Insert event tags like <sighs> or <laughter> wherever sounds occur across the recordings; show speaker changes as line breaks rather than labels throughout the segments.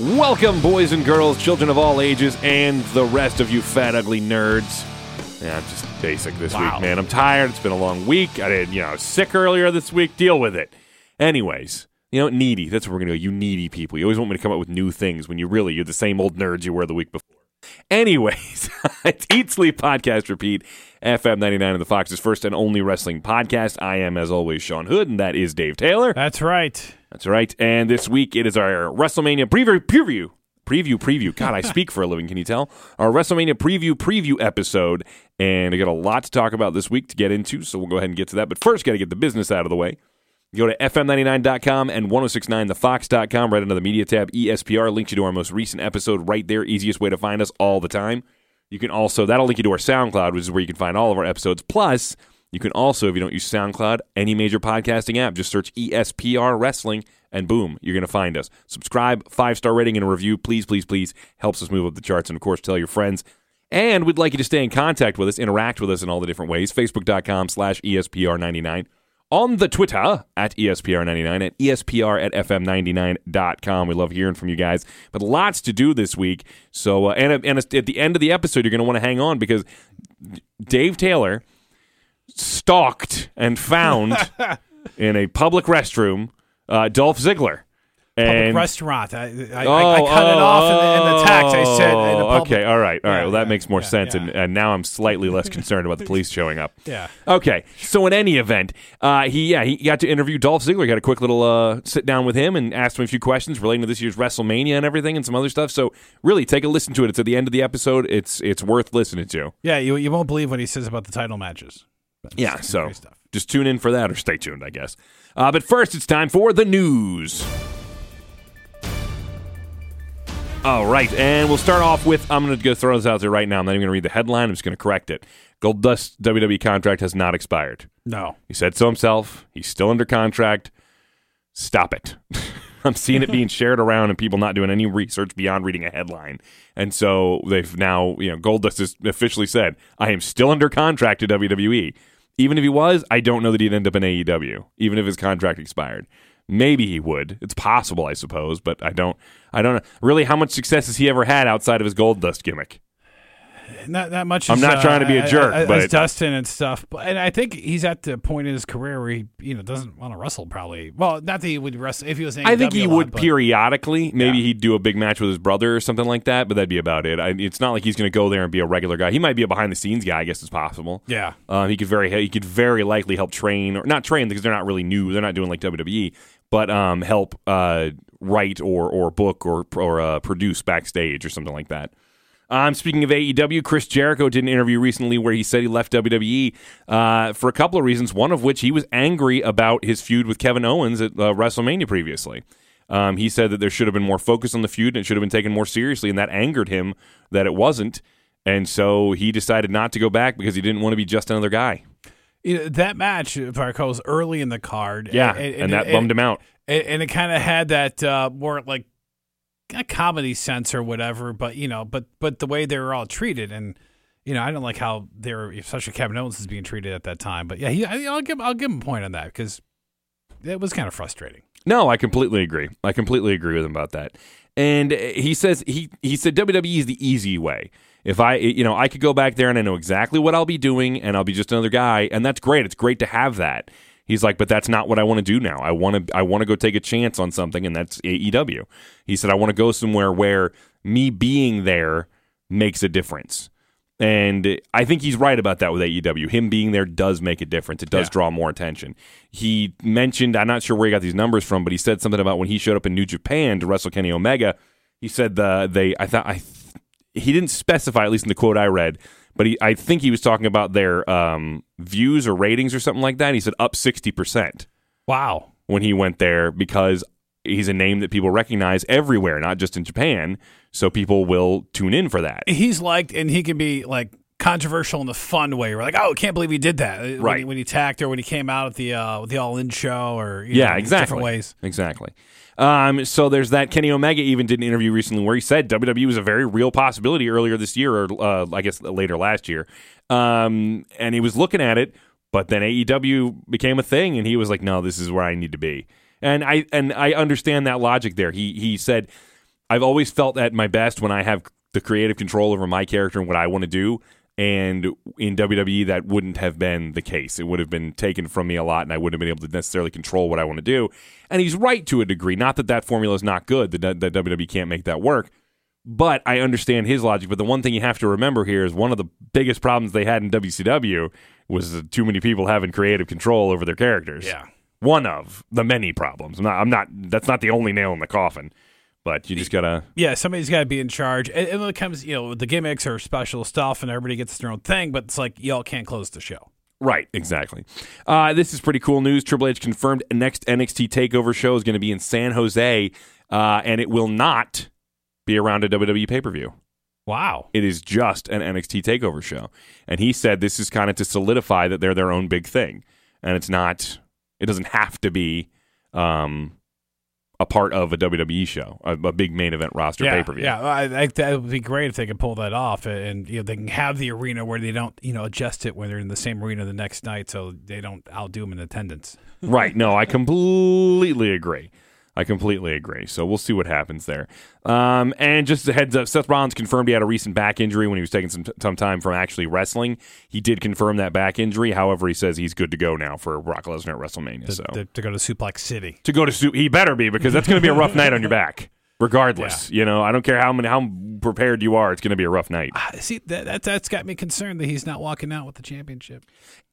Welcome, boys and girls, children of all ages, and the rest of you fat, ugly nerds. Yeah, I'm just basic this
Wow.
week, man. I'm tired. It's been a long week. I did, you know, sick earlier this week. Deal with it. Anyways, you know, needy. That's what we're gonna do. You needy people. You always want me to come up with new things when you really you're the same old nerds you were the week before. Anyways, <laughs> it's Eat Sleep Podcast Repeat, FM 99 of the Fox's first and only wrestling podcast. I am, as always, Sean Hood, and that is Dave Taylor.
That's right.
That's right. And this week it is our WrestleMania preview preview. Preview preview. God, I speak for a living, can you tell? Our WrestleMania preview preview episode. And I got a lot to talk about this week to get into, so we'll go ahead and get to that. But first, got to get the business out of the way. Go to FM99.com and 1069thefox.com, right under the media tab. ESPR links you to our most recent episode right there. Easiest way to find us all the time. You can also, that'll link you to our SoundCloud, which is where you can find all of our episodes. Plus, you can also, if you don't use SoundCloud, any major podcasting app, just search ESPR Wrestling, and boom, you're going to find us. Subscribe, five star rating, and a review. Please, please, please. Helps us move up the charts. And of course, tell your friends. And we'd like you to stay in contact with us, interact with us in all the different ways. Facebook.com slash E ESPR99. On the Twitter at E ESPR99, at ESPR at FM99.com. We love hearing from you guys. But lots to do this week. So, uh, and, and at the end of the episode, you're going to want to hang on because Dave Taylor stalked and found <laughs> in a public restroom uh, Dolph Ziggler.
Public
And
restaurant. I, I, I,
Oh,
I cut it
oh,
off in the, in the text. I said, in the
oh,
public,
okay, all right, all right.
Yeah,
well, that
yeah,
makes more
yeah,
sense. And, and now I'm slightly less concerned about the police showing up.
Yeah.
Okay, so in any event, uh, he yeah he got to interview Dolph Ziggler. He Got a quick little uh, sit down with him and asked him a few questions relating to this year's WrestleMania and everything, and some other stuff. So really, take a listen to it. It's at the end of the episode. It's it's worth listening to.
Yeah, you, you won't believe what he says about the title matches.
Yeah, so just tune in for that, or stay tuned, I guess. Uh, but first, it's time for the news. All right, and we'll start off with I'm going to go throw this out there right now. I'm not even going to read the headline. I'm just going to correct it. Goldust WWE contract has not expired.
No.
He said so himself. He's still under contract. Stop it. <laughs> I'm seeing it being shared around and people not doing any research beyond reading a headline. And so they've now, you know, Goldust has officially said, I am still under contract to WWE. Even if he was, I don't know that he'd end up in AEW, even if his contract expired. Maybe he would. It's possible, I suppose, but I don't I don't know. Really, how much success has he ever had outside of his gold dust gimmick?
Not that much.
I'm
as,
not
uh,
trying to be a jerk,
as,
but-
as Dustin and stuff. But and I think he's at the point in his career where he, you know, doesn't want to wrestle. Probably. Well, not that he would wrestle if he was.
I think he
lot,
would
but-
periodically. Maybe
Yeah.
he'd do a big match with his brother or something like that, but that'd be about it. I, it's not like he's going to go there and be a regular guy. He might be a behind the scenes guy. I guess it's possible.
Yeah.
Uh, he could very he could very likely help train or not train because they're not really new. They're not doing like WWE, but um, help uh, write or or book or or uh, produce backstage or something like that. Um, speaking of AEW, Chris Jericho did an interview recently where he said he left WWE uh, for a couple of reasons. One of which he was angry about his feud with Kevin Owens at uh, WrestleMania previously. Um, he said that there should have been more focus on the feud and it should have been taken more seriously, and that angered him that it wasn't. And so he decided not to go back because he didn't want to be just another guy.
That match, if I recall, was early in the card.
Yeah, and, that bummed him out.
and, and it kind of had that uh, more like a comedy sense or whatever. But you know, but but the way they were all treated, and you know, I don't like how they were, especially Kevin Owens is being treated at that time. But yeah, he, I, I'll give I'll give him a point on that because it was kind of frustrating.
No, I completely agree. I completely agree with him about that. And uh, he says he he said WWE is the easy way. If I you know I could go back there and I know exactly what I'll be doing and I'll be just another guy and that's great. It's great to have that. He's like, but that's not what I want to do now. I want to I want to go take a chance on something and that's AEW. He said I want to go somewhere where me being there makes a difference. And I think he's right about that with AEW. Him being there does make a difference. It does
Yeah.
draw more attention. He mentioned, I'm not sure where he got these numbers from, but he said something about when he showed up in New Japan to wrestle Kenny Omega. He said the they I thought I th- he didn't specify at least in the quote I read, but he I think he was talking about their um, views or ratings or something like that. He said up sixty percent
Wow.
when he went there because he's a name that people recognize everywhere, not just in Japan. So people will tune in for that.
He's liked, and he can be like controversial in the fun way. We're like, oh, can't believe he did that. When
Right.
he, when he tacked or when he came out at the uh, the All In show or you
Yeah,
know,
exactly.
different ways.
Exactly. Um, so there's that. Kenny Omega even did an interview recently where he said WWE was a very real possibility earlier this year, or uh, I guess later last year. Um, and he was looking at it, but then AEW became a thing, and he was like, "No, this is where I need to be." And I and I understand that logic there. He he said. I've always felt at my best when I have the creative control over my character and what I want to do. And in WWE, that wouldn't have been the case. It would have been taken from me a lot, and I wouldn't have been able to necessarily control what I want to do. And he's right to a degree. Not that that formula is not good, that, that WWE can't make that work. But I understand his logic. But the one thing you have to remember here is one of the biggest problems they had in WCW was too many people having creative control over their characters.
Yeah.
One of the many problems. I'm not. I'm not. That's not the only nail in the coffin. But you just gotta.
Yeah, somebody's got to be in charge. And, and when it comes, you know, the gimmicks are special stuff, and everybody gets their own thing. But it's like y'all can't close the show.
Right, exactly. Uh, this is pretty cool news. Triple H confirmed next NXT Takeover show is going to be in San Jose, uh, and it will not be around a WWE pay per view.
Wow.
It is just an NXT Takeover show, and he said this is kind of to solidify that they're their own big thing, and it's not. It doesn't have to be. Um, a part of a WWE show, a, a big main event roster
yeah,
pay per view.
Yeah, I, I, that would be great if they could pull that off, and you know they can have the arena where they don't, you know, adjust it when they're in the same arena the next night, so they don't outdo them in attendance.
right. No, I <laughs> completely agree. I completely agree. So we'll see what happens there. Um, and just a heads up, Seth Rollins confirmed he had a recent back injury when he was taking some, t- some time from actually wrestling. He did confirm that back injury. However, he says he's good to go now for Brock Lesnar at WrestleMania.
To,
so
to, to go to Suplex City.
to go to Su- he better be because that's going to be a rough night on your back. <laughs> Regardless, you know, I don't care how many how prepared you are, it's going to be a rough night.
Ah, See, that, that that's got me concerned that he's not walking out with the championship.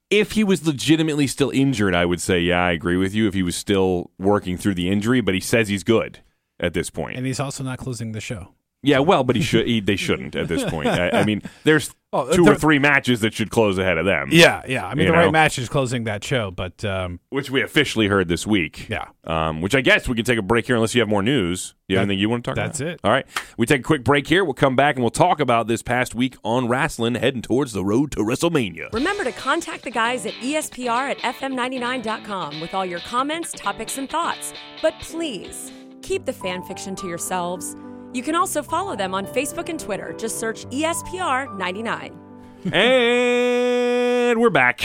If he was legitimately still injured, I would say, yeah, I agree with you. If he was still working through the injury, but he says he's good at this point.
And he's also not closing the show.
Yeah, well, but he should. He, they shouldn't at this point. I, I mean, there's <laughs>
Oh,
two or three matches that should close ahead of them.
Yeah, yeah. I mean,
You
the
know?
right match is closing that show, but um,
which we officially heard this week.
yeah.
Um, which I guess we can take a break here unless you have more news. You have
That-
anything you want to talk
that's
about?
That's it.
All right. We take a quick break here. We'll come back and we'll talk about this past week on wrestling heading towards the road to WrestleMania.
Remember to contact the guys at ESPR at FM99.com with all your comments, topics, and thoughts. But please, keep the fan fiction to yourselves. You can also follow them on Facebook and Twitter. Just search E ESPR99.
and we're back.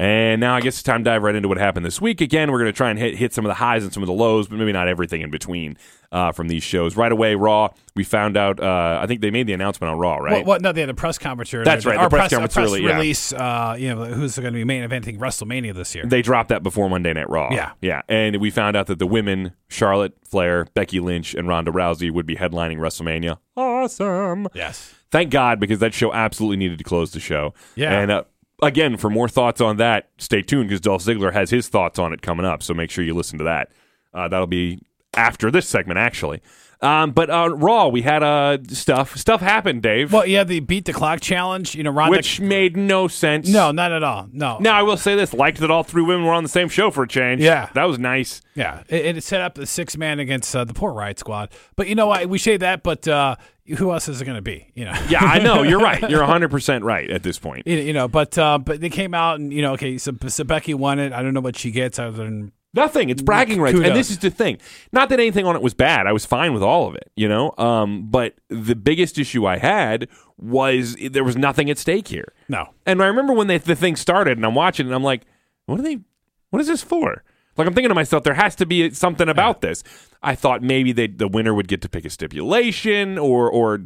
And now I guess it's time to dive right into what happened this week. Again, we're going to try and hit, hit some of the highs and some of the lows, but maybe not everything in between uh, from these shows. Right away, Raw, we found out, uh, I think they made the announcement on Raw, right?
What, what? No, they had a press conference.
That's right, the
Our
press
press,
conference
press
early, yeah.
release. Uh, you know, who's going to be main eventing WrestleMania this year?
They dropped that before Monday Night Raw.
Yeah.
Yeah. And we found out that the women, Charlotte, Flair, Becky Lynch, and Ronda Rousey, would be headlining WrestleMania. Awesome.
yes.
Thank God, because that show absolutely needed to close the show.
Yeah.
And uh, again, for more thoughts on that, stay tuned because Dolph Ziggler has his thoughts on it coming up. So make sure you listen to that. Uh, that'll be after this segment, actually. Um, but on Raw, we had uh, stuff. Stuff happened, Dave,
Well, yeah, the beat the clock challenge. You know, Ronda.
which made no sense.
no, not at all. No.
Now, I will say this liked that all three women were on the same show for a change.
Yeah.
That was nice.
Yeah, it, it set up the six man against uh, the poor Riot Squad. But you know what? We say that, but uh, who else is it going to be? You know.
Yeah, I know. You're right. You're <laughs> 100% right at this point.
You you know, but uh, but they came out and you know, okay, so, so Becky won it. I don't know what she gets other than
Nothing. It's bragging rights.
Kudos.
And this is the thing. Not that anything on it was bad. I was fine with all of it, you know? Um, but the biggest issue I had was there was nothing at stake here.
no.
And I remember when they, the thing started and I'm watching and I'm like, what are they, what is this for? Like I'm thinking to myself, there has to be something about this. I thought maybe they, the winner would get to pick a stipulation or, or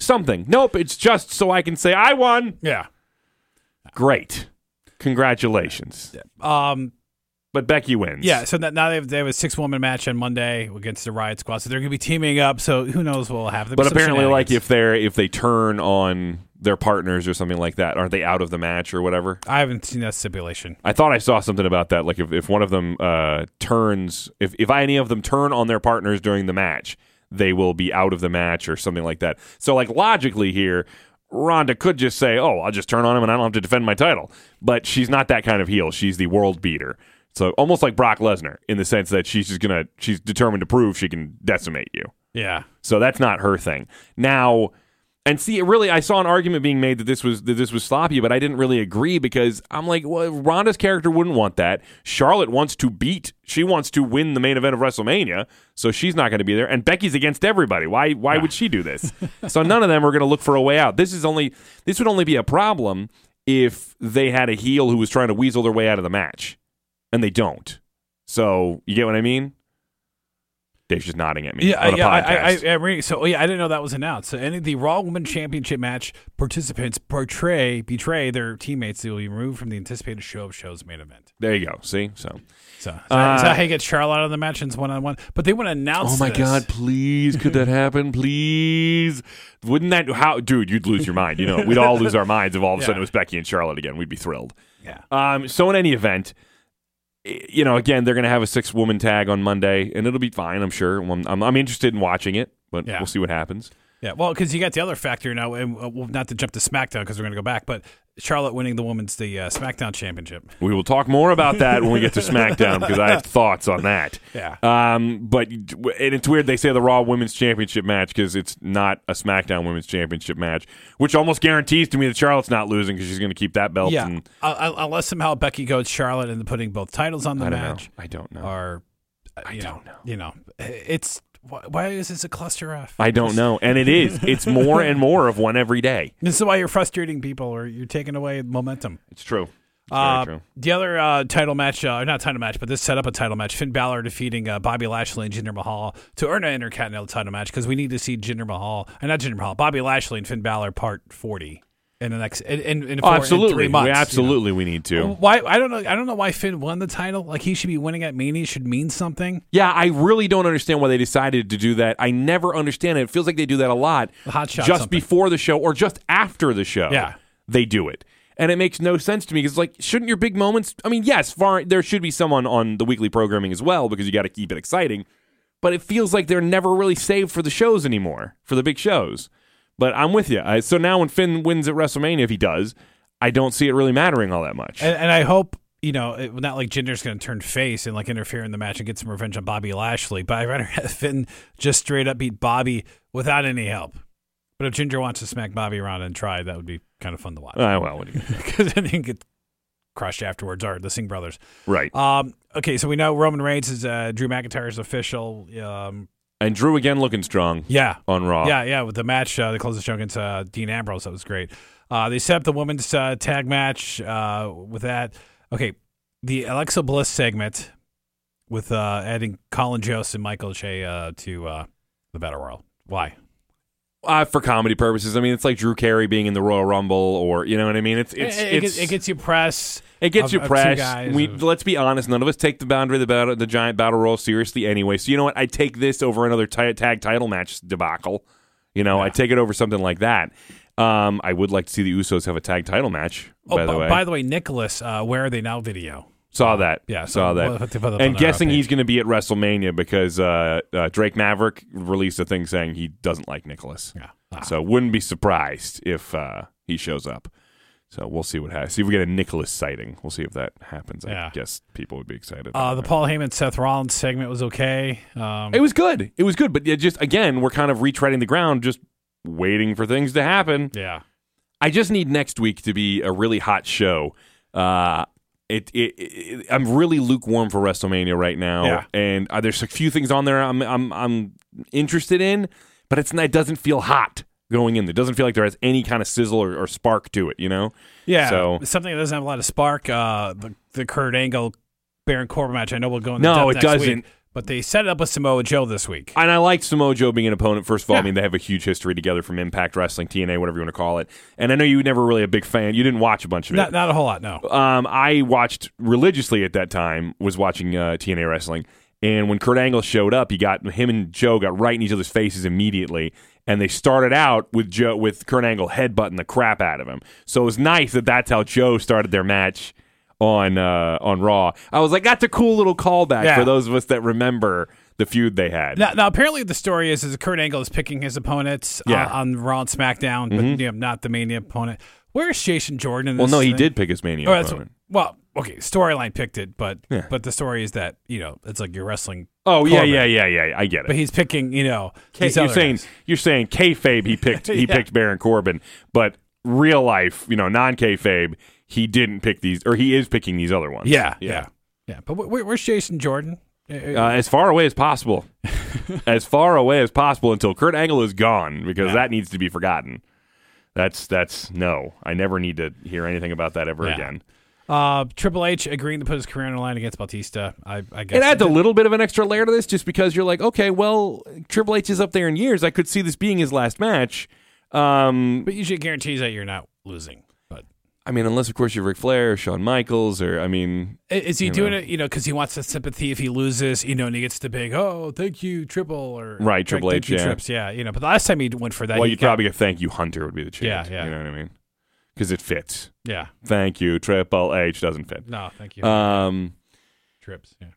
something. Nope. It's just so I can say I won.
Yeah.
Great. Congratulations.
Um.
But Becky wins.
Yeah. So now they have, they have a six woman match on Monday against the Riot Squad. So they're going to be teaming up. So who knows what will happen?
But apparently, like if they're if they turn on their partners or something like that, aren't they out of the match or whatever?
I haven't seen that stipulation.
I thought I saw something about that. Like if, if one of them uh, turns, if if any of them turn on their partners during the match, they will be out of the match or something like that. So like logically here. Ronda could just say, "Oh, I'll just turn on him and I don't have to defend my title." But she's not that kind of heel. She's the world beater. So almost like Brock Lesnar in the sense that she's just gonna she's determined to prove she can decimate you.
Yeah.
So that's not her thing. Now, and see, really, I saw an argument being made that this was that this was sloppy, but I didn't really agree because I'm like, well, Ronda's character wouldn't want that. Charlotte wants to beat, she wants to win the main event of WrestleMania, so she's not going to be there. And Becky's against everybody. Why? Why would she do this? <laughs> so none of them are going to look for a way out. This is only this would only be a problem if they had a heel who was trying to weasel their way out of the match, and they don't. So you get what I mean? Dave's just nodding at me.
Yeah,
on a
yeah, I, I. I. So, yeah, I didn't know that was announced. So, any the Raw Women's Championship match participants portray betray their teammates. They will be removed from the anticipated show of shows main event.
there you go. See, so.
So, that,
Uh,
is that how you get Charlotte out of the match and it's one on one? But they want to announce.
Oh my
this.
God! Please, could that happen? Please, wouldn't that? How, dude? You'd lose your mind. You know, we'd all lose our minds if all of a <laughs> sudden it was Becky and Charlotte again. We'd be thrilled.
Yeah.
Um, so in any event, you know, again, they're going to have a six woman tag on Monday, and it'll be fine. I'm sure. I'm, I'm, I'm interested in watching it, but
Yeah.
we'll see what happens.
Yeah, well, because you got the other factor now, and uh, well, not to jump to SmackDown because we're going to go back, but Charlotte winning the women's the uh, SmackDown Championship.
We will talk more about that when we get to SmackDown because I have <laughs> thoughts on that.
Yeah.
Um, but and it's weird they say the Raw Women's Championship match because it's not a SmackDown Women's Championship match, which almost guarantees to me that Charlotte's not losing because she's going to keep that belt.
Yeah,
and
uh, unless somehow Becky goes Charlotte and putting both titles on the
I
match,
know. I don't know.
or uh,
I don't know.
You know, it's why, why is this a cluster F?
I don't know, and it is. <laughs> It's more and more of one every day.
This is why you're frustrating people, or you're taking away momentum.
It's true. It's
Uh,
very true.
the other uh, title match, uh, not title match, but this set up a title match. Finn Balor defeating uh, Bobby Lashley and Jinder Mahal to earn an Intercontinental title match because we need to see Jinder Mahal, and not Jinder Mahal, Bobby Lashley and Finn Balor part 40 in the next in, in, in,
Oh,
four, in
absolutely.
three months.
we
you know.
absolutely we need to.
Why I don't know I don't know why Finn won the title. Like he should be winning at Mania should mean something.
Yeah, I really don't understand why they decided to do that. I never understand it. It feels like they do that a lot.
Hot shot
just
something.
before the show or just after the show.
Yeah.
they do it, and it makes no sense to me because like, shouldn't your big moments? I mean, yes, far there should be someone on the weekly programming as well because you got to keep it exciting. But it feels like they're never really saved for the shows anymore for the big shows. But I'm with you. I, so now when Finn wins at WrestleMania, if he does, I don't see it really mattering all that much.
And, and I hope you know it, not like Jinder's going to turn face and like interfere in the match and get some revenge on Bobby Lashley. But I'd rather <laughs> have Finn just straight up beat Bobby without any help. But if Jinder wants to smack Bobby around and try, that would be kind of fun to watch.
Uh, well, what do you-
Because <laughs> then he get crushed afterwards. Or the Singh brothers.
right.
Um, okay, so we know Roman Reigns is uh, Drew McIntyre's official. Um,
And Drew again looking strong
yeah,
on Raw.
Yeah, yeah, with the match, uh, they closed the show against uh, Dean Ambrose. That was great. Uh, they set up the women's uh, tag match uh, with that. Okay, the Alexa Bliss segment with uh, adding Colin Jost and Michael Che uh, to uh, the Battle Royal. Why?
Uh, for comedy purposes. I mean, it's like Drew Carey being in the Royal Rumble, or you know what I mean. It's it's
it, it,
it's,
gets, it gets you press.
it gets
of-
you press. We
of-
let's be honest. None of us take the boundary of the battle, the giant battle royal seriously anyway. So you know what? I take this over another ti- tag title match debacle. You know, I take it over something like that. Um, I would like to see the Usos have a tag title match.
Oh,
by the
bu-
way,
by the way, Nicholas, uh, where are they now? Video.
Saw that.
Yeah,
saw
so
that.
we'll have to put that on
and
our
guessing he's going to be at WrestleMania because uh, uh, Drake Maverick released a thing saying he doesn't like Nicholas.
Yeah. Ah.
So wouldn't be surprised if uh, he shows up. So we'll see what happens. See if we get a Nicholas sighting. We'll see if that happens. I guess people would be excited.
Uh, the. Paul Heyman Seth Rollins segment was okay. Um,
It was good. It was good, but yeah, just again, we're kind of retreading the ground, just waiting for things to happen.
yeah.
I just need next week to be a really hot show. Uh, it, it, it I'm really lukewarm for WrestleMania right now,
Yeah.
and uh, there's a few things on there I'm I'm I'm interested in, but it's it doesn't feel hot going in. It doesn't feel like there has any kind of sizzle or, or spark to it. You know?
Yeah,
So-
something that doesn't have a lot of spark. Uh, the the Kurt Angle Baron Corbin match. I know we'll go into
No, it doesn't.
week, but they set it up with Samoa Joe this week.
And I liked Samoa Joe being an opponent. First of all, I mean they have a huge history together from Impact Wrestling, TNA, whatever you want to call it. And I know you were never really a big fan. You didn't watch a bunch of it.
Not, not a whole lot, no.
um, I watched religiously at that time. Was watching uh, TNA wrestling, and when Kurt Angle showed up, he got him and Joe got right in each other's faces immediately, and they started out with Joe with Kurt Angle headbutting the crap out of him. So it was nice that that's how Joe started their match on uh, on Raw. I was like, that's a cool little callback
Yeah.
for those of us that remember the feud they had.
Now, now, apparently, the story is is Kurt Angle is picking his opponents
Yeah. Mm-hmm.
uh, on Raw and SmackDown, but you know, not the Mania opponent. Where's Jason Jordan? In
well, no, he
thing?
did pick his Mania
Oh,
opponent.
well, okay, storyline picked it, but
Yeah.
but the story is that you know it's like you're wrestling.
Oh yeah,
Corbin.
yeah, yeah, yeah. I get it.
But he's picking, you know,
K- you're saying
guys.
you're saying kayfabe he picked <laughs> he
Yeah.
picked Baron Corbin, but real life, you know, non kayfabe, he didn't pick these, or he is picking these other ones.
yeah, yeah, yeah. But wh- wh- where's Jason Jordan? Uh,
Uh, as far away as possible, <laughs> as far away as possible until Kurt Angle is gone, because
Yeah.
that needs to be forgotten. That's that's no. I never need to hear anything about that ever
Yeah.
again.
Uh, Triple H agreeing to put his career on the line against Batista. I, I guess
It adds a little bit of an extra layer to this, just because you're like, okay, well, Triple H is up there in years. I could see this being his last match. Um,
but usually guarantees that you're not losing.
I mean, unless of course you're Ric Flair, or Shawn Michaels, or I mean,
is he doing
know.
it? You know, because he wants the sympathy if he loses. You know, and he gets the big oh, thank you, Triple or
Right, Triple H,
you,
yeah.
Trips, yeah. You know, but the last time he went for that,
well,
got-
probably get thank you Hunter would be the chant.
Yeah, yeah.
You know what I mean? Because it fits.
yeah.
Thank you Triple H doesn't fit.
No, thank you,
Um,
Trips. Yeah.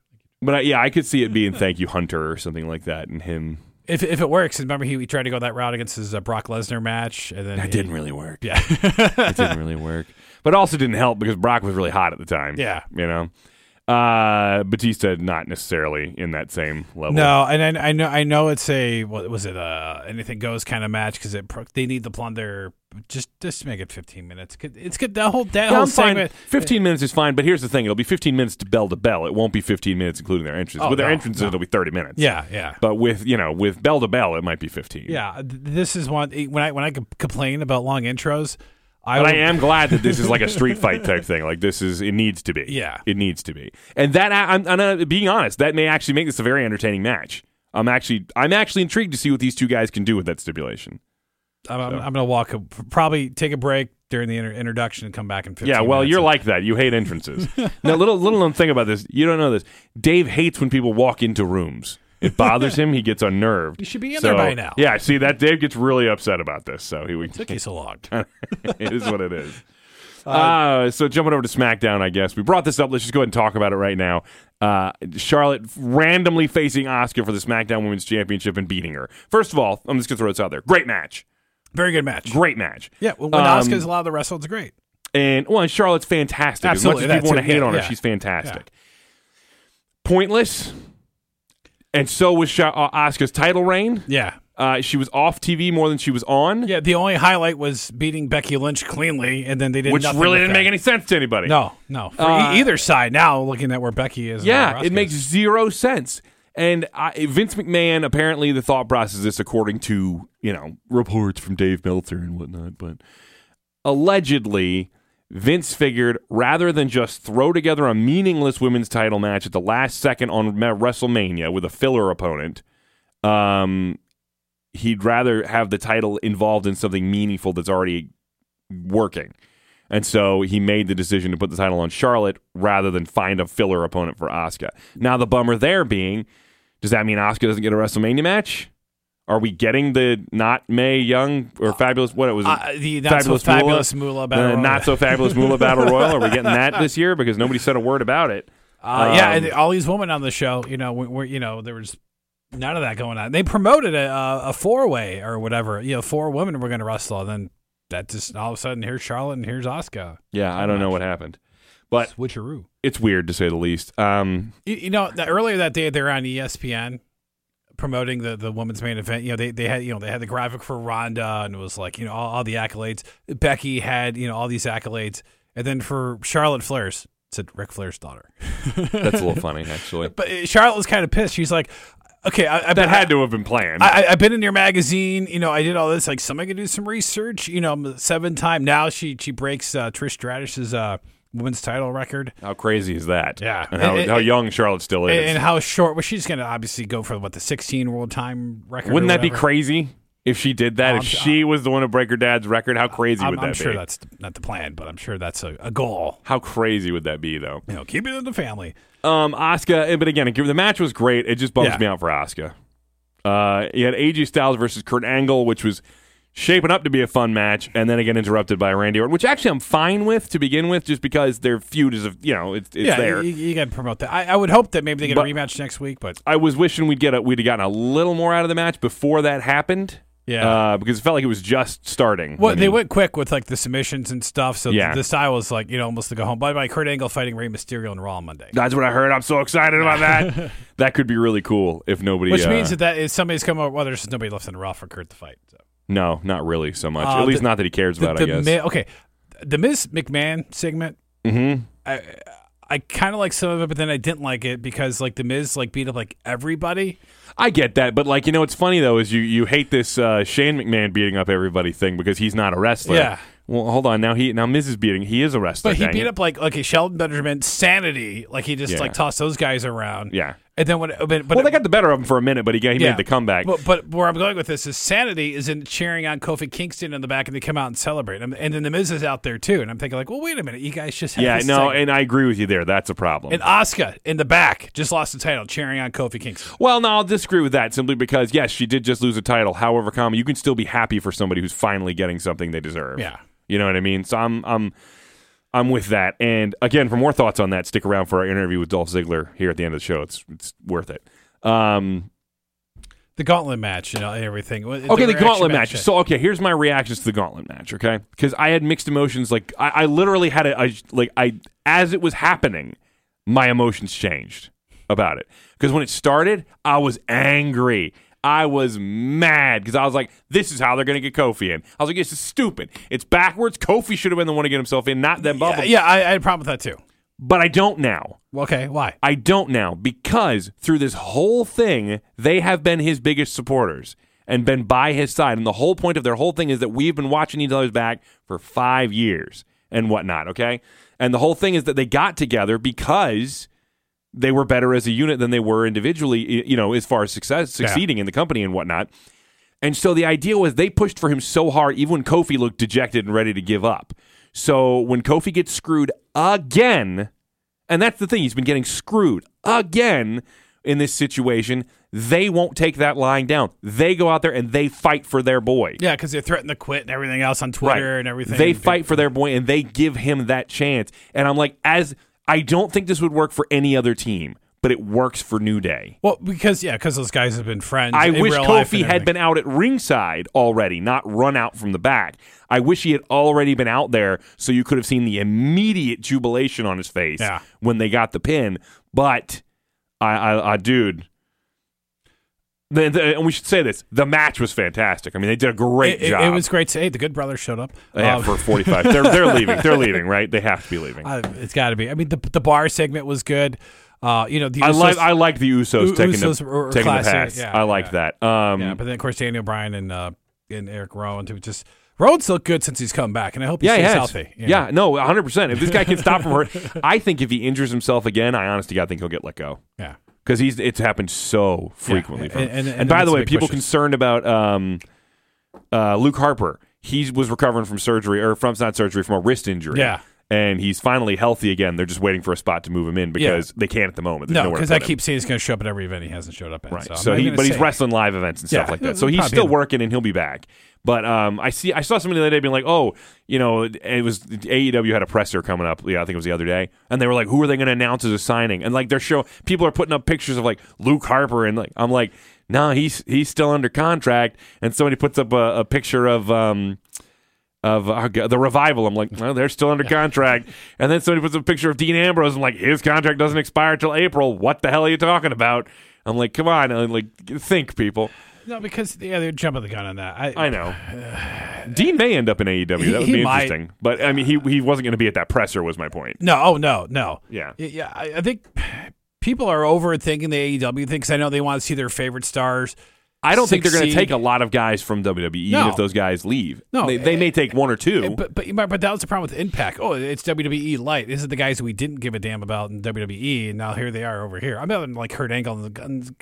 but I, yeah, I could see it being thank you Hunter or something like that, and him.
If if it works, remember he, he tried to go that route against his uh, Brock Lesnar match, and then
That
he-
didn't really work.
Yeah, <laughs>
It didn't really work. But it also didn't help because Brock was really hot at the time.
Yeah.
You know? Uh, Batista not necessarily in that same level.
No, and I, I know I know it's a what was it uh anything goes kind of match because it pro- they need the plunder. Just just make it fifteen minutes. It's good. That whole that
Yeah,
whole segment.
15 minutes is fine, but here's the thing: it'll be 15 minutes to bell to bell. It won't be 15 minutes including their entrances.
Oh,
with their
no,
entrances,
no.
it'll be 30 minutes.
Yeah, yeah,
But with you know with bell to bell, it might be 15.
yeah. This is one when I when I complain about long intros. I
But I am glad that this is like a street <laughs> fight type thing. Like this is, it needs to be.
Yeah.
it needs to be. And that, I'm, I'm uh, being honest, that may actually make this a very entertaining match. I'm actually, I'm actually intrigued to see what these two guys can do with that stipulation.
I'm, I'm, I'm gonna walk a, probably take a break during the inter- introduction and come back in 15
Yeah, well, you're like that. You hate entrances. <laughs> now, little little known thing about this, you don't know this. Dave hates when people walk into rooms. It bothers him. He gets unnerved.
You should be in
So,
there by now.
Yeah, see that Dave gets really upset about this. So he would.
took you so long. <laughs>
it is what it is. <laughs> Uh, so jumping over to SmackDown, I guess we brought this up. Let's just go ahead and talk about it right now. Uh, Charlotte randomly facing Asuka for the SmackDown Women's Championship and beating her. First of all, I'm just gonna throw this out there. Great match,
Very good match.
great match.
Yeah, when
Um,
Asuka's allowed to wrestle, it's great.
And well, and Charlotte's fantastic.
Absolutely,
as much as people want to hate
Yeah,
on her,
yeah.
she's fantastic. Pointless. And so was Sha- uh, Asuka's title reign.
Yeah.
Uh, she was off TV more than she was on,
Yeah, the only highlight was beating Becky Lynch cleanly, and then they did
which
nothing
really
with
didn't
that.
make any sense to anybody.
No, no. For
Uh,
e- either side now, looking at where Becky is. and
Yeah, it makes zero sense. And I, Vince McMahon, apparently, the thought process is according to you know reports from Dave Meltzer and whatnot, but allegedly, Vince figured rather than just throw together a meaningless women's title match at the last second on WrestleMania with a filler opponent, um, he'd rather have the title involved in something meaningful that's already working. And so he made the decision to put the title on Charlotte rather than find a filler opponent for Asuka. Now the bummer there being, does that mean Asuka doesn't get a WrestleMania match? Are we getting the not Mae Young or fabulous? What it was?
Uh, the not so fabulous Moolah Battle
not so fabulous Moolah Battle <laughs> Royal. Are we getting that this year? Because nobody said a word about it.
Uh, yeah,
Um,
and all these women on the show, you know, we- we're, you know, there was none of that going on. They promoted a, a, a four way or whatever. You know, four women were going to wrestle, and then that just all of a sudden here's Charlotte and here's Asuka.
Yeah, I don't know what happened, but
Switcheroo.
it's weird to say the least. Um,
You, you know, the, earlier that day they're on E ESPN promoting the, the women's main event. You know, they, they had you know they had the graphic for Ronda and it was like you know all, all the accolades. Becky had you know all these accolades, and then for Charlotte Flair's said Ric Flair's daughter. <laughs>
that's a little funny, actually.
But Charlotte was kind of pissed. She's like, okay, I, I
That had to have been planned.
I, I've been in your magazine. You know, I did all this. Like, somebody could do some research. You know, I'm seven time now. She she breaks uh, Trish Stratus's uh, women's title record.
How crazy is that?
Yeah.
and how,
And-
how young Charlotte still is.
And, how short? Well, she's going to obviously go for what the 16 world time record.
Wouldn't that be crazy if she did that?
Oh,
if
I'm-
she was the one to break her dad's record, how crazy
I'm,
would that be?
I'm sure
be?
that's not the plan, but I'm sure that's a, a goal.
how crazy would that be, though?
You know, keep it in the family.
Um, Asuka, eh, but again, the match was great. It just bums
Yeah.
me out for Asuka. Uh, you had AJ Styles versus Kurt Angle, which was shaping up to be a fun match, and then again interrupted by Randy Orton, which actually I'm fine with to begin with, just because their feud is, a, you know, it's, it's
yeah,
there.
you, you got to promote that. I, I would hope that maybe they get
But-
a rematch next week, but
I was wishing we'd get a, we'd have gotten a little more out of the match before that happened.
Yeah.
uh, because it felt like it was just starting.
Well,
I
they went quick with like the submissions and stuff, so
Yeah.
the style was like you know almost to go home. By the way, Kurt Angle fighting Rey Mysterio on Raw on Monday,
That's what I heard. I'm so excited about that. <laughs> that could be really cool if nobody.
which
uh,
means that that is somebody's come over. Well, there's just nobody left in Raw for Kurt to fight. So.
No, not really so much.
Uh,
At least
the-
not that he cares
The,
about.
the
I guess.
Mi- okay, the Miz McMahon segment,
mm-hmm.
I I kind of like some of it, but then I didn't like it because like the Miz like beat up like everybody.
I get that, but like you know, what's funny though is you you hate this uh, Shane McMahon beating up everybody thing because he's not a wrestler.
Yeah.
Well, hold on. Now he now Miz is beating. He is a wrestler.
But he beat
it.
up like okay, Shelton Benjamin, Sanity, like he just
Yeah.
like tossed those guys around.
Yeah.
And then when but, but
well, they got the better of him for a minute, but he, got, he
yeah.
made the comeback.
But, but where I'm going with this is Sanity is in cheering on Kofi Kingston in the back, and they come out and celebrate. And, and then the Miz is out there too, and I'm thinking like, well, wait a minute, you guys just
yeah, no,
segment.
and I agree with you there. That's a problem.
and Asuka in the back just lost the title, cheering on Kofi Kingston.
well, no, I'll disagree with that simply because yes, she did just lose a title. However, comma, you can still be happy for somebody who's finally getting something they deserve.
Yeah.
You know what I mean? So I'm I'm I'm with that. And again, for more thoughts on that, stick around for our interview with Dolph Ziggler here at the end of the show. It's it's worth it. Um,
The gauntlet match, you know, and everything.
okay, the gauntlet match. So okay, here's my reactions to the gauntlet match. Okay, because I had mixed emotions. Like I, I literally had a I, like I as it was happening, my emotions changed about it. Because when it started, I was angry. I was mad because I was like, "This is how they're going to get Kofi in." I was like, "This is stupid. It's backwards. Kofi should have been the one to get himself in, not them
yeah, yeah, I, I had a problem with that too.
But I don't now.
Okay, why?
I don't now because through this whole thing, they have been his biggest supporters and been by his side. And the whole point of their whole thing is that we've been watching each other's back for five years and whatnot. Okay. And the whole thing is that they got together because they were better as a unit than they were individually, you know, as far as success, succeeding in the company and whatnot. And so the idea was they pushed for him so hard, even when Kofi looked dejected and ready to give up. So when Kofi gets screwed again, and that's the thing, he's been getting screwed again in this situation. They won't take that lying down. They go out there and they fight for their boy.
Yeah, because they threaten to quit and everything else on Twitter and everything.
They fight for their boy and they give him that chance. And I'm like, as I don't think this would work for any other team, but it works for New Day.
Well, because yeah, because those guys have been friends.
I wish Kofi had been out at ringside already, not run out from the back. I wish he had already been out there so you could have seen the immediate jubilation on his face
Yeah.
when they got the pin. But I, I, I dude. The, the- and we should say this: the match was fantastic. I mean, they did a great
It, it-
job.
it was great. To, hey, the Good Brothers showed up.
yeah,
Um,
for forty-five. they're they're <laughs> leaving. They're leaving, right? They have to be leaving. <laughs>
Uh, it's got to be. I mean, the the bar segment was good. Uh, you know, the
like
Usos-
I like the Usos
U-
taking
Usos
the
were-
taking the pass.
Yeah,
I like
yeah.
that. Um,
yeah, but then of course Daniel Bryan and uh, and Erick Rowan too. Just Rowan's looked good since he's come back, and I hope he
Yeah, he
stays
has.
healthy. you
Yeah, no, 100%. If this guy can stop from hurt, <laughs> I think if he injures himself again, I honestly God think he'll get let go.
yeah.
Because he's it's happened so frequently.
Yeah, and- and-
And,
and
by the way, people
pushes.
concerned about um, uh, Luke Harper. He was recovering from surgery, or from not surgery, from a wrist injury.
Yeah.
And he's finally healthy again. They're just waiting for a spot to move him in because they can't at the moment. There's
No, because I
him.
keep saying he's going to show up at every event he hasn't showed up at.
Right.
So,
So, he, but he's wrestling live events and stuff like that. So he's still working and he'll be back. But um, I see, I saw somebody the other day being like, "Oh, you know, it was AEW had a presser coming up. Yeah, I think it was the other day, and they were like, "Who are they going to announce as a signing?" And like they're show people are putting up pictures of like Luke Harper, and like I'm like, "No, he's he's still under contract." And somebody puts up a, a picture of um of uh, the revival. I'm like, well, they're still under contract. And then somebody puts a picture of Dean Ambrose. I'm like, his contract doesn't expire till April. What the hell are you talking about? I'm like, come on, I'm like, think, people.
No, because yeah, they're jumping the gun on that. I,
I know. Dean may end up in AEW.
He-
that would be
might.
interesting. But I mean, he he wasn't going to be at that presser. Was my point.
No, oh no, no.
Yeah.
Yeah. I, I think people are overthinking the AEW thing because I know they want to see their favorite stars.
I don't think they're going to take a lot of guys from WWE, even
No.
if those guys leave.
No,
they, they may take one or two.
But but but that was the problem with Impact. Oh, it's WWE light. This is the guys we didn't give a damn about in WWE, and now here they are over here. I'm not like Kurt Angle and, and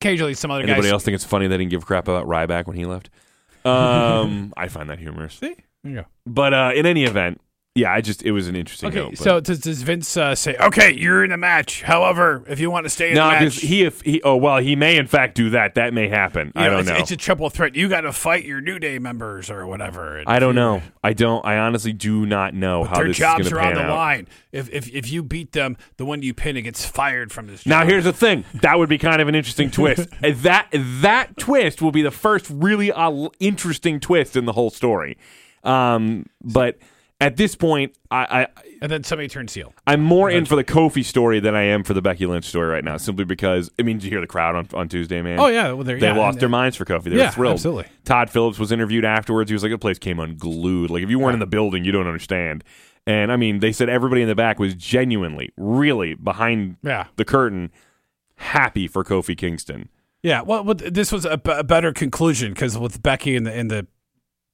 occasionally some other guys.
Anybody
guys.
else think it's funny they didn't give a crap about Ryback when he left? <laughs> Um, I find that humorous.
See? There you go.
But uh, in any event, yeah, I just it was an interesting
Okay,
note.
so does, does Vince uh, say, "Okay, you're in the match. However, if you want to stay in
no,
the match,
he if he oh well he may in fact do that. That may happen. I don't
it's,
know.
It's a triple threat. You got to fight your New Day members or whatever.
I don't know. I don't. I honestly do not know how
Their
this
jobs
is
are
going
on
to
the
pan out.
line. If, if if you beat them, the one you pin it gets fired from this.
Now here's the thing. That would be kind of an interesting twist. <laughs> That that twist will be the first really uh, interesting twist in the whole story. Um, but at this point, I, I
and then somebody turns heel.
I'm more in for the Kofi story than I am for the Becky Lynch story right now. Simply because I mean, did you hear the crowd on, on Tuesday, man?
Oh yeah, well, they're, yeah,
lost
and-
their minds for Kofi. They
Yeah,
were thrilled.
absolutely.
Tom Phillips was interviewed afterwards. He was like, "The place came unglued. Like if you weren't in the building, you don't understand." And I mean, they said everybody in the back was genuinely, really behind
Yeah.
the curtain, happy for Kofi Kingston.
Yeah, well, well this was a, b- a better conclusion because with Becky and the and the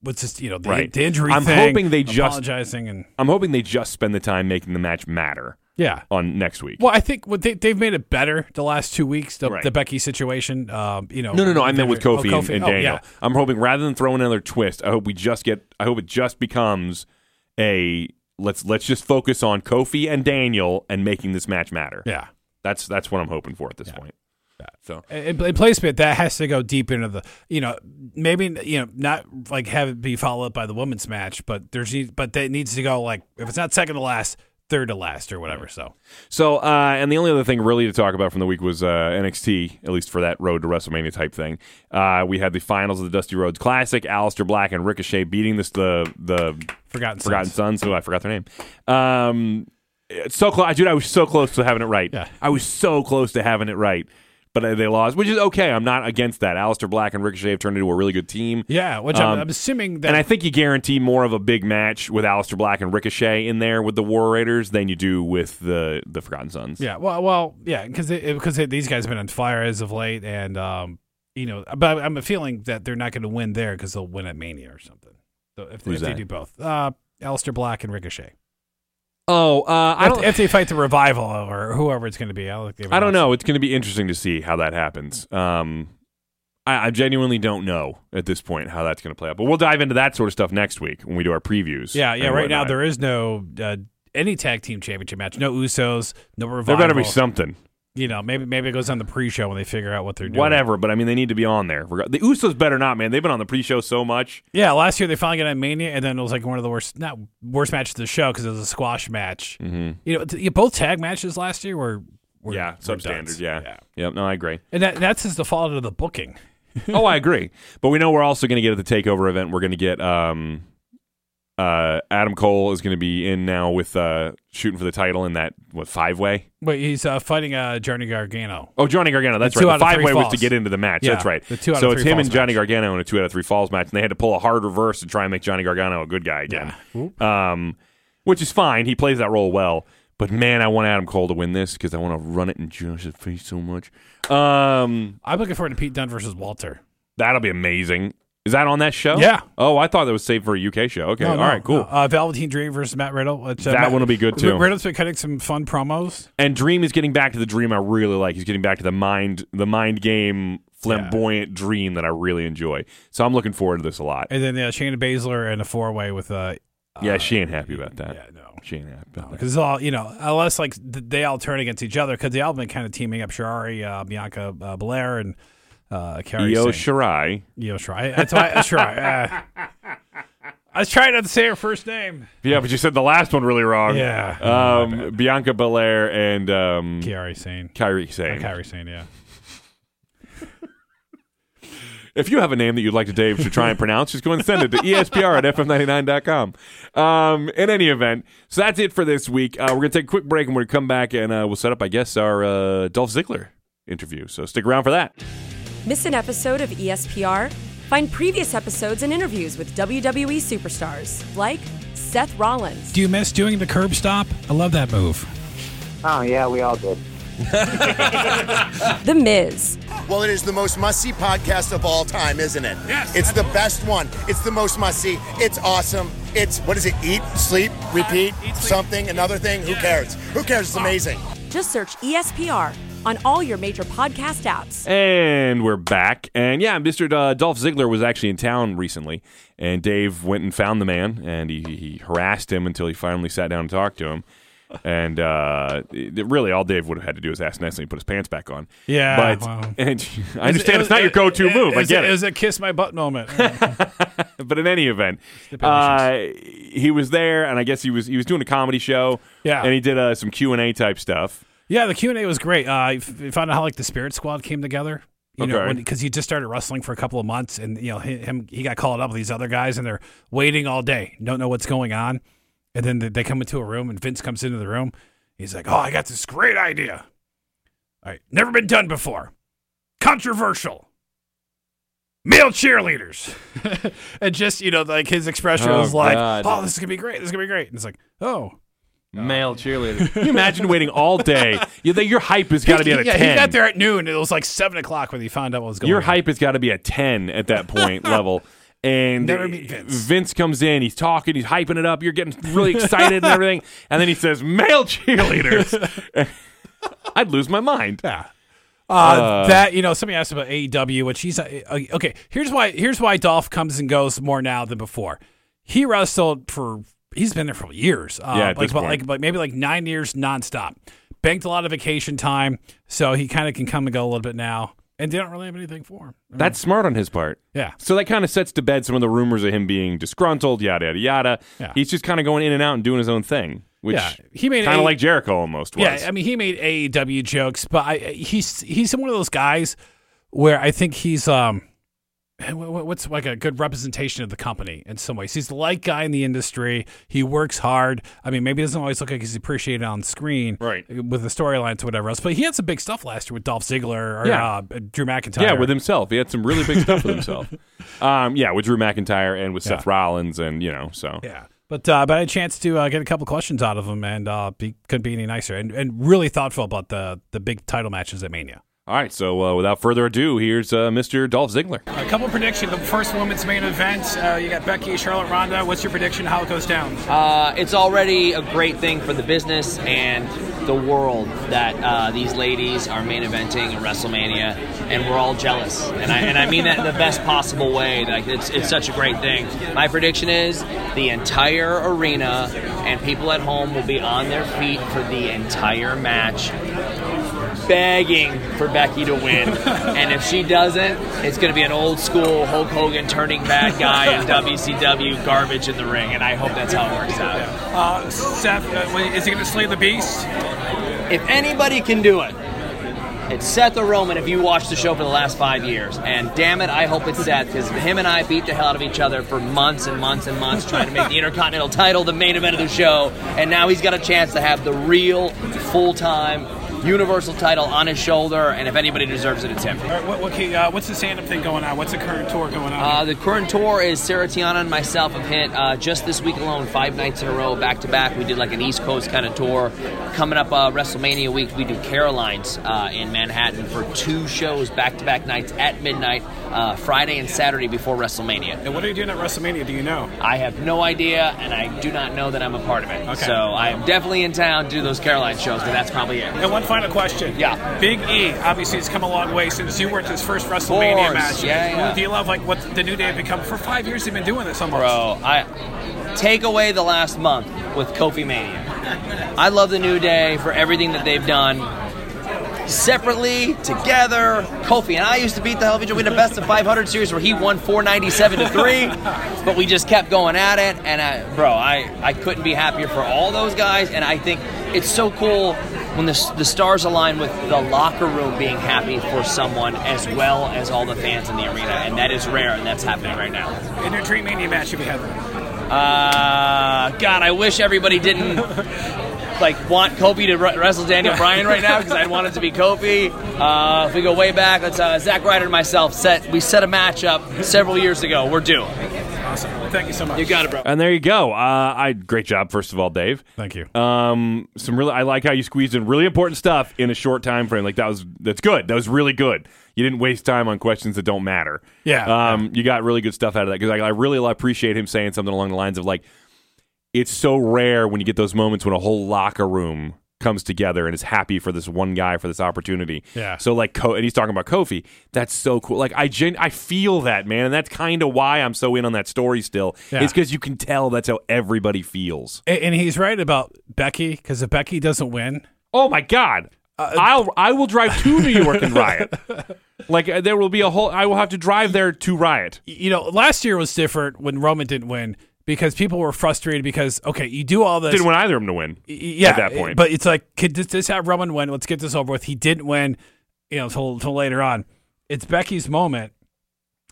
was just you know the,
Right.
the injury
I'm
thing,
hoping they just-
apologizing and
I'm hoping they just spend the time making the match matter
yeah.
on next week.
Well, I think what they they've made it better the last two weeks. The,
Right.
the Becky situation, um, you know.
No, no, no. I meant with
Oh,
Kofi, and, and
Oh,
Daniel.
yeah.
I'm hoping rather than throwing another twist, I hope we just get. I hope it just becomes a let's let's just focus on Kofi and Daniel and making this match matter.
Yeah.
That's that's what I'm hoping for at this point. So
in, in placement that has to go deep into the you know maybe you know not like have it be followed up by the women's match but there's but that needs to go like if it's not second to last third to last or whatever so
So, uh, and the only other thing really to talk about from the week was uh, NXT, at least for that road to WrestleMania type thing. Uh, we had the finals of the Dusty Rhodes Classic, Aleister Black and Ricochet beating this the the
forgotten
Forgotten
Sons.
Sons, who I forgot their name. Um, so close, dude. I was so close to having it right.
Yeah.
I was so close to having it right, but they lost, which is okay. I'm not against that. Aleister Black and Ricochet have turned into a really good team.
yeah which
Um,
I'm, I'm assuming that
And I think you guarantee more of a big match with Aleister Black and Ricochet in there with the War Raiders than you do with the the Forgotten Sons.
yeah well well yeah because because these guys have been on fire as of late and um you know but I'm a feeling that they're not going to win there because they'll win at Mania or something so if,
Who's
if they do both uh Aleister Black and Ricochet
Oh, uh, I
if,
don't.
if they fight the revival or whoever it's going to be I'll give it
I don't know. It's going to be interesting to see how that happens. Um, I, I genuinely don't know at this point how that's going to play out. But we'll dive into that sort of stuff next week when we do our previews.
Yeah, yeah.
and
Right now
whatnot.
there is no uh, any tag team championship match. No Usos, no revival.
there
revival.
better be something.
You know, maybe maybe it goes on the pre-show when they figure out what they're doing.
Whatever, but I mean, they need to be on there. The Usos better not, man. They've been on the pre-show so much.
Yeah, last year they finally got on Mania, and then it was like one of the worst, not worst matches of the show because it was a squash match.
Mm-hmm.
You know, t- both tag matches last year were, were
Yeah,
were
substandard.
duds.
Yeah. Yep. No, I agree.
and that, that's just the fault of the booking.
oh, I <laughs> agree. But we know we're also going to get at the takeover event. We're going to get um, uh, Adam Cole is going to be in now with uh, shooting for the title in that what five way.
But he's uh, fighting uh, Johnny Gargano.
Oh, Johnny Gargano. That's right. The five way was to get into the match.
Yeah,
That's right.
the two out
so
of
it's
three
him and Johnny
match.
Gargano in a two out of three falls match, and they had to pull a hard reverse to try and make Johnny Gargano a good guy again. Um, which is fine. He plays that role well. But man, I want Adam Cole to win this because I want to run it in Josh's face so much. Um,
I'm looking forward to Pete Dunne versus Walter.
that'll be amazing. Is that on that show?
Yeah.
Oh, I thought that was saved for a UK show. Okay.
No,
All
no,
right. Cool.
no. Uh, Velveteen Dream versus Matt Riddle. Uh,
That
Matt-
one will be good, too.
Riddle's been cutting some fun promos.
And Dream is getting back to the Dream I really like. He's getting back to the mind, the mind game, flamboyant Dream that I really enjoy. So I'm looking forward to this a lot.
And then uh, Shayna Baszler and a four way with uh,
Yeah, she ain't happy about that.
yeah, no.
She ain't happy about.
Because it's all you know, unless like they all turn against each other, because they all been kind of teaming up. Shari, uh, Bianca uh, Belair, and uh, Carrie.
Io
Singh.
Shirai.
Io Shirai. That's why Shirai. Uh, I was trying not to say her first name.
Yeah, but you said the last one really wrong.
Yeah.
Um, Bianca Belair and um,
Kiari Sane.
Kyrie Sane.
Kyrie Sane, yeah. <laughs>
If you have a name that you'd like to Dave to try and pronounce, just go and send it to espr at fm99.com. Um, in any event, so that's it for this week. Uh, we're going to take a quick break and we're going to come back and uh, we'll set up, I guess, our uh, Dolph Ziggler interview. So stick around for that.
Miss an episode of ESPR? Find previous episodes and interviews with WWE superstars like Seth Rollins,
Do you miss doing the curb stop? I love that move.
Oh yeah, we all did.
The Miz,
Well, it is the most must-see podcast of all time, isn't it? Yes. It's the best one. It's the most must-see. It's awesome. It's what is it? Eat, sleep, repeat, something, another thing. Who cares? Who cares? It's amazing.
just search ESPR on all your major podcast apps.
And we're back. And yeah, Mr. Uh, Dolph Ziggler was actually in town recently. And Dave went and found the man and he, he harassed him until he finally sat down and talked to him. And uh, it- really, all Dave would have had to do is ask nicely and put his pants back on.
Yeah,
But
well. <laughs>
and I understand it's not your go to move. I get
It
it.
was a kiss my butt moment. <laughs>
but in any event, uh, he was there, and I guess he was he was doing a comedy show.
Yeah.
and he did uh, some Q and A type stuff.
Yeah, the Q and A was great. Uh, I f- found out how like the Spirit Squad came together. You know, because he just started wrestling for a couple of months, and you know him he got called up with these other guys, and they're waiting all day, don't know what's going on, and then they- they come into a room, and Vince comes into the room. He's like, "Oh, I got this great idea. All right, never been done before, controversial." Male cheerleaders, <laughs> and just you know, like his expression
Oh,
was like,
God.
"Oh, this is gonna be great. This is gonna be great." And it's like, "Oh,
Male cheerleader. <laughs> Can you imagine waiting all day? You, your hype has got to be at a
yeah,
ten.
he got there at noon. It was like seven o'clock when he found out what was going
Your
on.
hype has got to be a 10 at that point <laughs> level. And
Never meet Vince.
Vince comes in, he's talking, he's hyping it up, you're getting really excited and everything. And then he says, male cheerleaders. <laughs> I'd lose my mind.
Yeah. Uh, that you know, somebody asked about AEW, which he's uh, uh, okay. Here's why. Here's why Dolph comes and goes more now than before. He wrestled for. He's been there for years. Uh,
Yeah, at
like,
this point.
like like maybe like nine years nonstop. Banked a lot of vacation time, so he kind of can come and go a little bit now. And they don't really have anything for him.
That's smart on his part.
Yeah.
So that kind of sets to bed some of the rumors of him being disgruntled, yada, yada, yada.
Yeah.
He's just kind of going in and out and doing his own thing, which
Yeah, he made
kind of like Jericho almost was.
Yeah, I mean, he made AEW jokes, but I, he's he's one of those guys where I think he's um, what's like a good representation of the company in some ways. He's the light guy in the industry. He works hard. I mean, maybe it doesn't always look like he's appreciated on screen,
Right.
With the storylines or whatever else. But he had some big stuff last year with Dolph Ziggler or
Yeah.
uh, Drew McIntyre.
Yeah, with himself. He had some really big stuff with himself. <laughs> Um, yeah, with Drew McIntyre and with Seth Rollins, and you know, so
Yeah. But uh, but I had a chance to uh, get a couple questions out of him, and uh, he couldn't be any nicer, and, and really thoughtful about the the big title matches at Mania.
All right. So uh, without further ado, here's uh, Mr. Dolph Ziggler.
A couple predictions. The first women's main event. Uh, you got Becky, Charlotte, Ronda. What's your prediction? How it goes down?
Uh, it's already a great thing for the business and the world that uh, these ladies are main eventing at WrestleMania, and we're all jealous. And I and I mean that in the best possible way. Like it's it's such a great thing. My prediction is the entire arena and people at home will be on their feet for the entire match. Begging for Becky to win, <laughs> and if she doesn't, it's going to be an old school Hulk Hogan turning bad guy in <laughs> WCW garbage in the ring, and I hope that's how it works out.
Uh, Seth, uh, is he going to slay the beast?
If anybody can do it, it's Seth or Roman if you watch the show for the last five years. And damn it, I hope it's Seth because him and I beat the hell out of each other for months and months and months trying to make the <laughs> Intercontinental title the main event of the show. And now he's got a chance to have the real, full time Universal title on his shoulder. And if anybody deserves it, it's him.
All right, what, what, can- uh, what's the stand-up thing going on? What's the current tour going on?
Uh, the current tour is Sarah Tiana and myself have hit uh, just this week alone, five nights in a row, back to back. We did like an East Coast kind of tour. Coming up uh, WrestleMania week, we do Caroline's uh, in Manhattan for two shows back to back nights at midnight, uh, Friday and Saturday before WrestleMania.
and what are you doing at WrestleMania? Do you know?
I have no idea, and I do not know that I'm a part of it.
Okay.
So I am definitely in town to do those Caroline shows, but that's probably it.
And one final question.
Yeah.
Big E, obviously, has come a long way since you were at his first WrestleMania
course.
match.
Yeah, yeah.
Do you love like what the New Day have become? For five years, they've been doing this almost.
Bro, I take away the last month with Kofi Mania. I love the New Day for everything that they've done. Separately, together, Kofi and I used to beat the hell of each other. We had a best of 500 series where he won 497 to three, but we just kept going at it. And I, bro, I, I couldn't be happier for all those guys. And I think it's so cool when the, the stars align with the locker room being happy for someone as well as all the fans in the arena. And that is rare, and that's happening right now.
In your Dream Mania match, if you had one.
Uh, God, I wish everybody didn't like want Kofi to re- wrestle Daniel Bryan right now because I'd want it to be Kofi. Uh, if we go way back, let's uh, Zack Ryder and myself set we set a match up several years ago. We're due.
Awesome. Well, thank you so much.
You got it, bro.
And there you go. Uh, I great job, first of all, Dave.
Thank you.
Um, some really, I like how you squeezed in really important stuff in a short time frame. Like that was that's good. That was really good. You didn't waste time on questions that don't matter.
Yeah,
Um, you got really good stuff out of that because I, I really appreciate him saying something along the lines of like, it's so rare when you get those moments when a whole locker room comes together and is happy for this one guy for this opportunity.
Yeah.
So like, Ko- and he's talking about Kofi. That's so cool. Like I gen- I feel that man, and that's kind of why I'm so in on that story still.
Yeah.
It's because you can tell that's how everybody feels.
And, and he's right about Becky because if Becky doesn't win,
Oh my God. I'll I will drive to New York and riot. <laughs> Like uh, there will be a whole. I will have to drive there to riot.
you know, last year was different when Roman didn't win because people were frustrated because okay, you do all this.
Didn't want either of them to win.
Yeah,
at that point.
But it's like, could this, this have Roman win? Let's get this over with. He didn't win, you know, till, till later on. It's Becky's moment.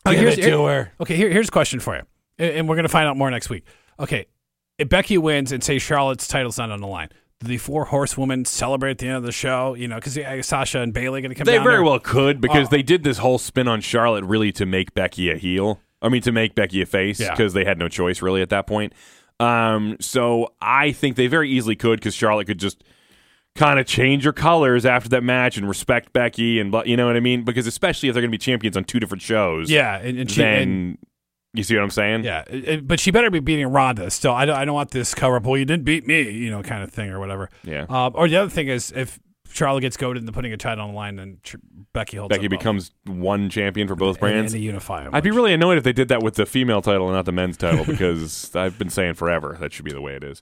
Oh, Give
here's,
it to her.
Okay, here, here's a question for you, and, and we're gonna find out more next week. Okay, if Becky wins and say Charlotte's title's not on the line, the four horsewomen celebrate at the end of the show? You know, because Sasha and Bayley gonna come. Back.
They
down
very
there?
well could because
Oh.
they did this whole spin on Charlotte really to make Becky a heel. I mean, to make Becky a face
Yeah.
because they had no choice really at that point. Um, so I think they very easily could because Charlotte could just kind of change her colors after that match and respect Becky and you know what I mean? Because especially if they're going to be champions on two different shows,
Yeah, and, and she
then
and,
You see what I'm saying?
Yeah, it- it- but she better be beating Ronda. Still, I don't. I don't want this cover up. Well, you didn't beat me, you know, kind of thing or whatever.
Yeah.
Uh, or the other thing is, if Charlotte gets goaded into putting a title on the line, then Tr- Becky holds.
Becky becomes one champion for both brands.
and they unify.
I'd be really annoyed if they did that with the female title and not the men's title because <laughs> I've been saying forever that should be the way it is.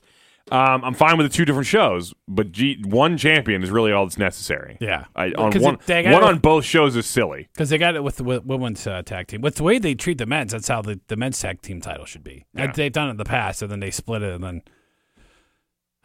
Um, I'm fine with the two different shows, but G- one champion is really all that's necessary.
Yeah.
I, on one,
it-
one
it-
on both shows is silly.
because they got it with the wo- women's uh, tag team. With the way they treat the men's, that's how the, the men's tag team title should be.
Yeah.
And They've done it in the past, and then they split it, and then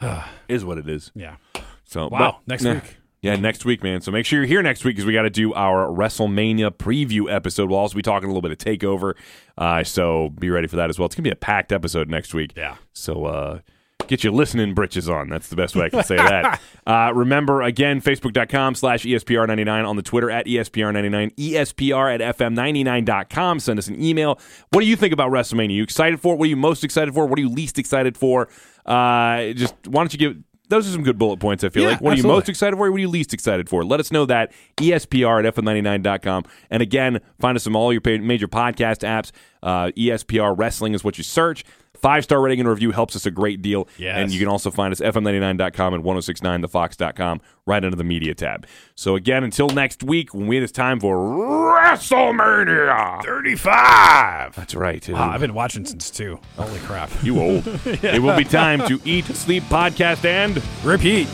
<sighs>
Is what it is.
yeah.
So
Wow,
but-
next
yeah.
week.
Yeah, next week, man. So make sure you're here next week because we got to do our WrestleMania preview episode. We'll also be talking a little bit of Takeover. Uh, so be ready for that as well. It's gonna be a packed episode next week.
Yeah.
So uh, get your listening britches on. That's the best way I can say <laughs> that. Uh, remember, again, facebook.com slash E ESPR99 on the Twitter at E ESPR99, ESPR at FM99.com. Send us an email. What do you think about WrestleMania? you excited for it? What are you most excited for? What are you least excited for? Uh, just why don't you give those are some good bullet points, I feel
Yeah,
like. What are you most excited for? What are you least excited for? Let us know that. ESPR at FM99.com. And again, find us on all your major podcast apps. Uh, ESPR Wrestling is what you search. Five star rating and review helps us a great deal.
Yes.
And you can also find us FM99.com and 1069thefox.com right under the media tab. So again, until next week when we it's time for WrestleMania 35. That's right.
Wow, I've been watching since two. Holy crap!
you old. <laughs> It will be time to eat, sleep, podcast, and
Repeat.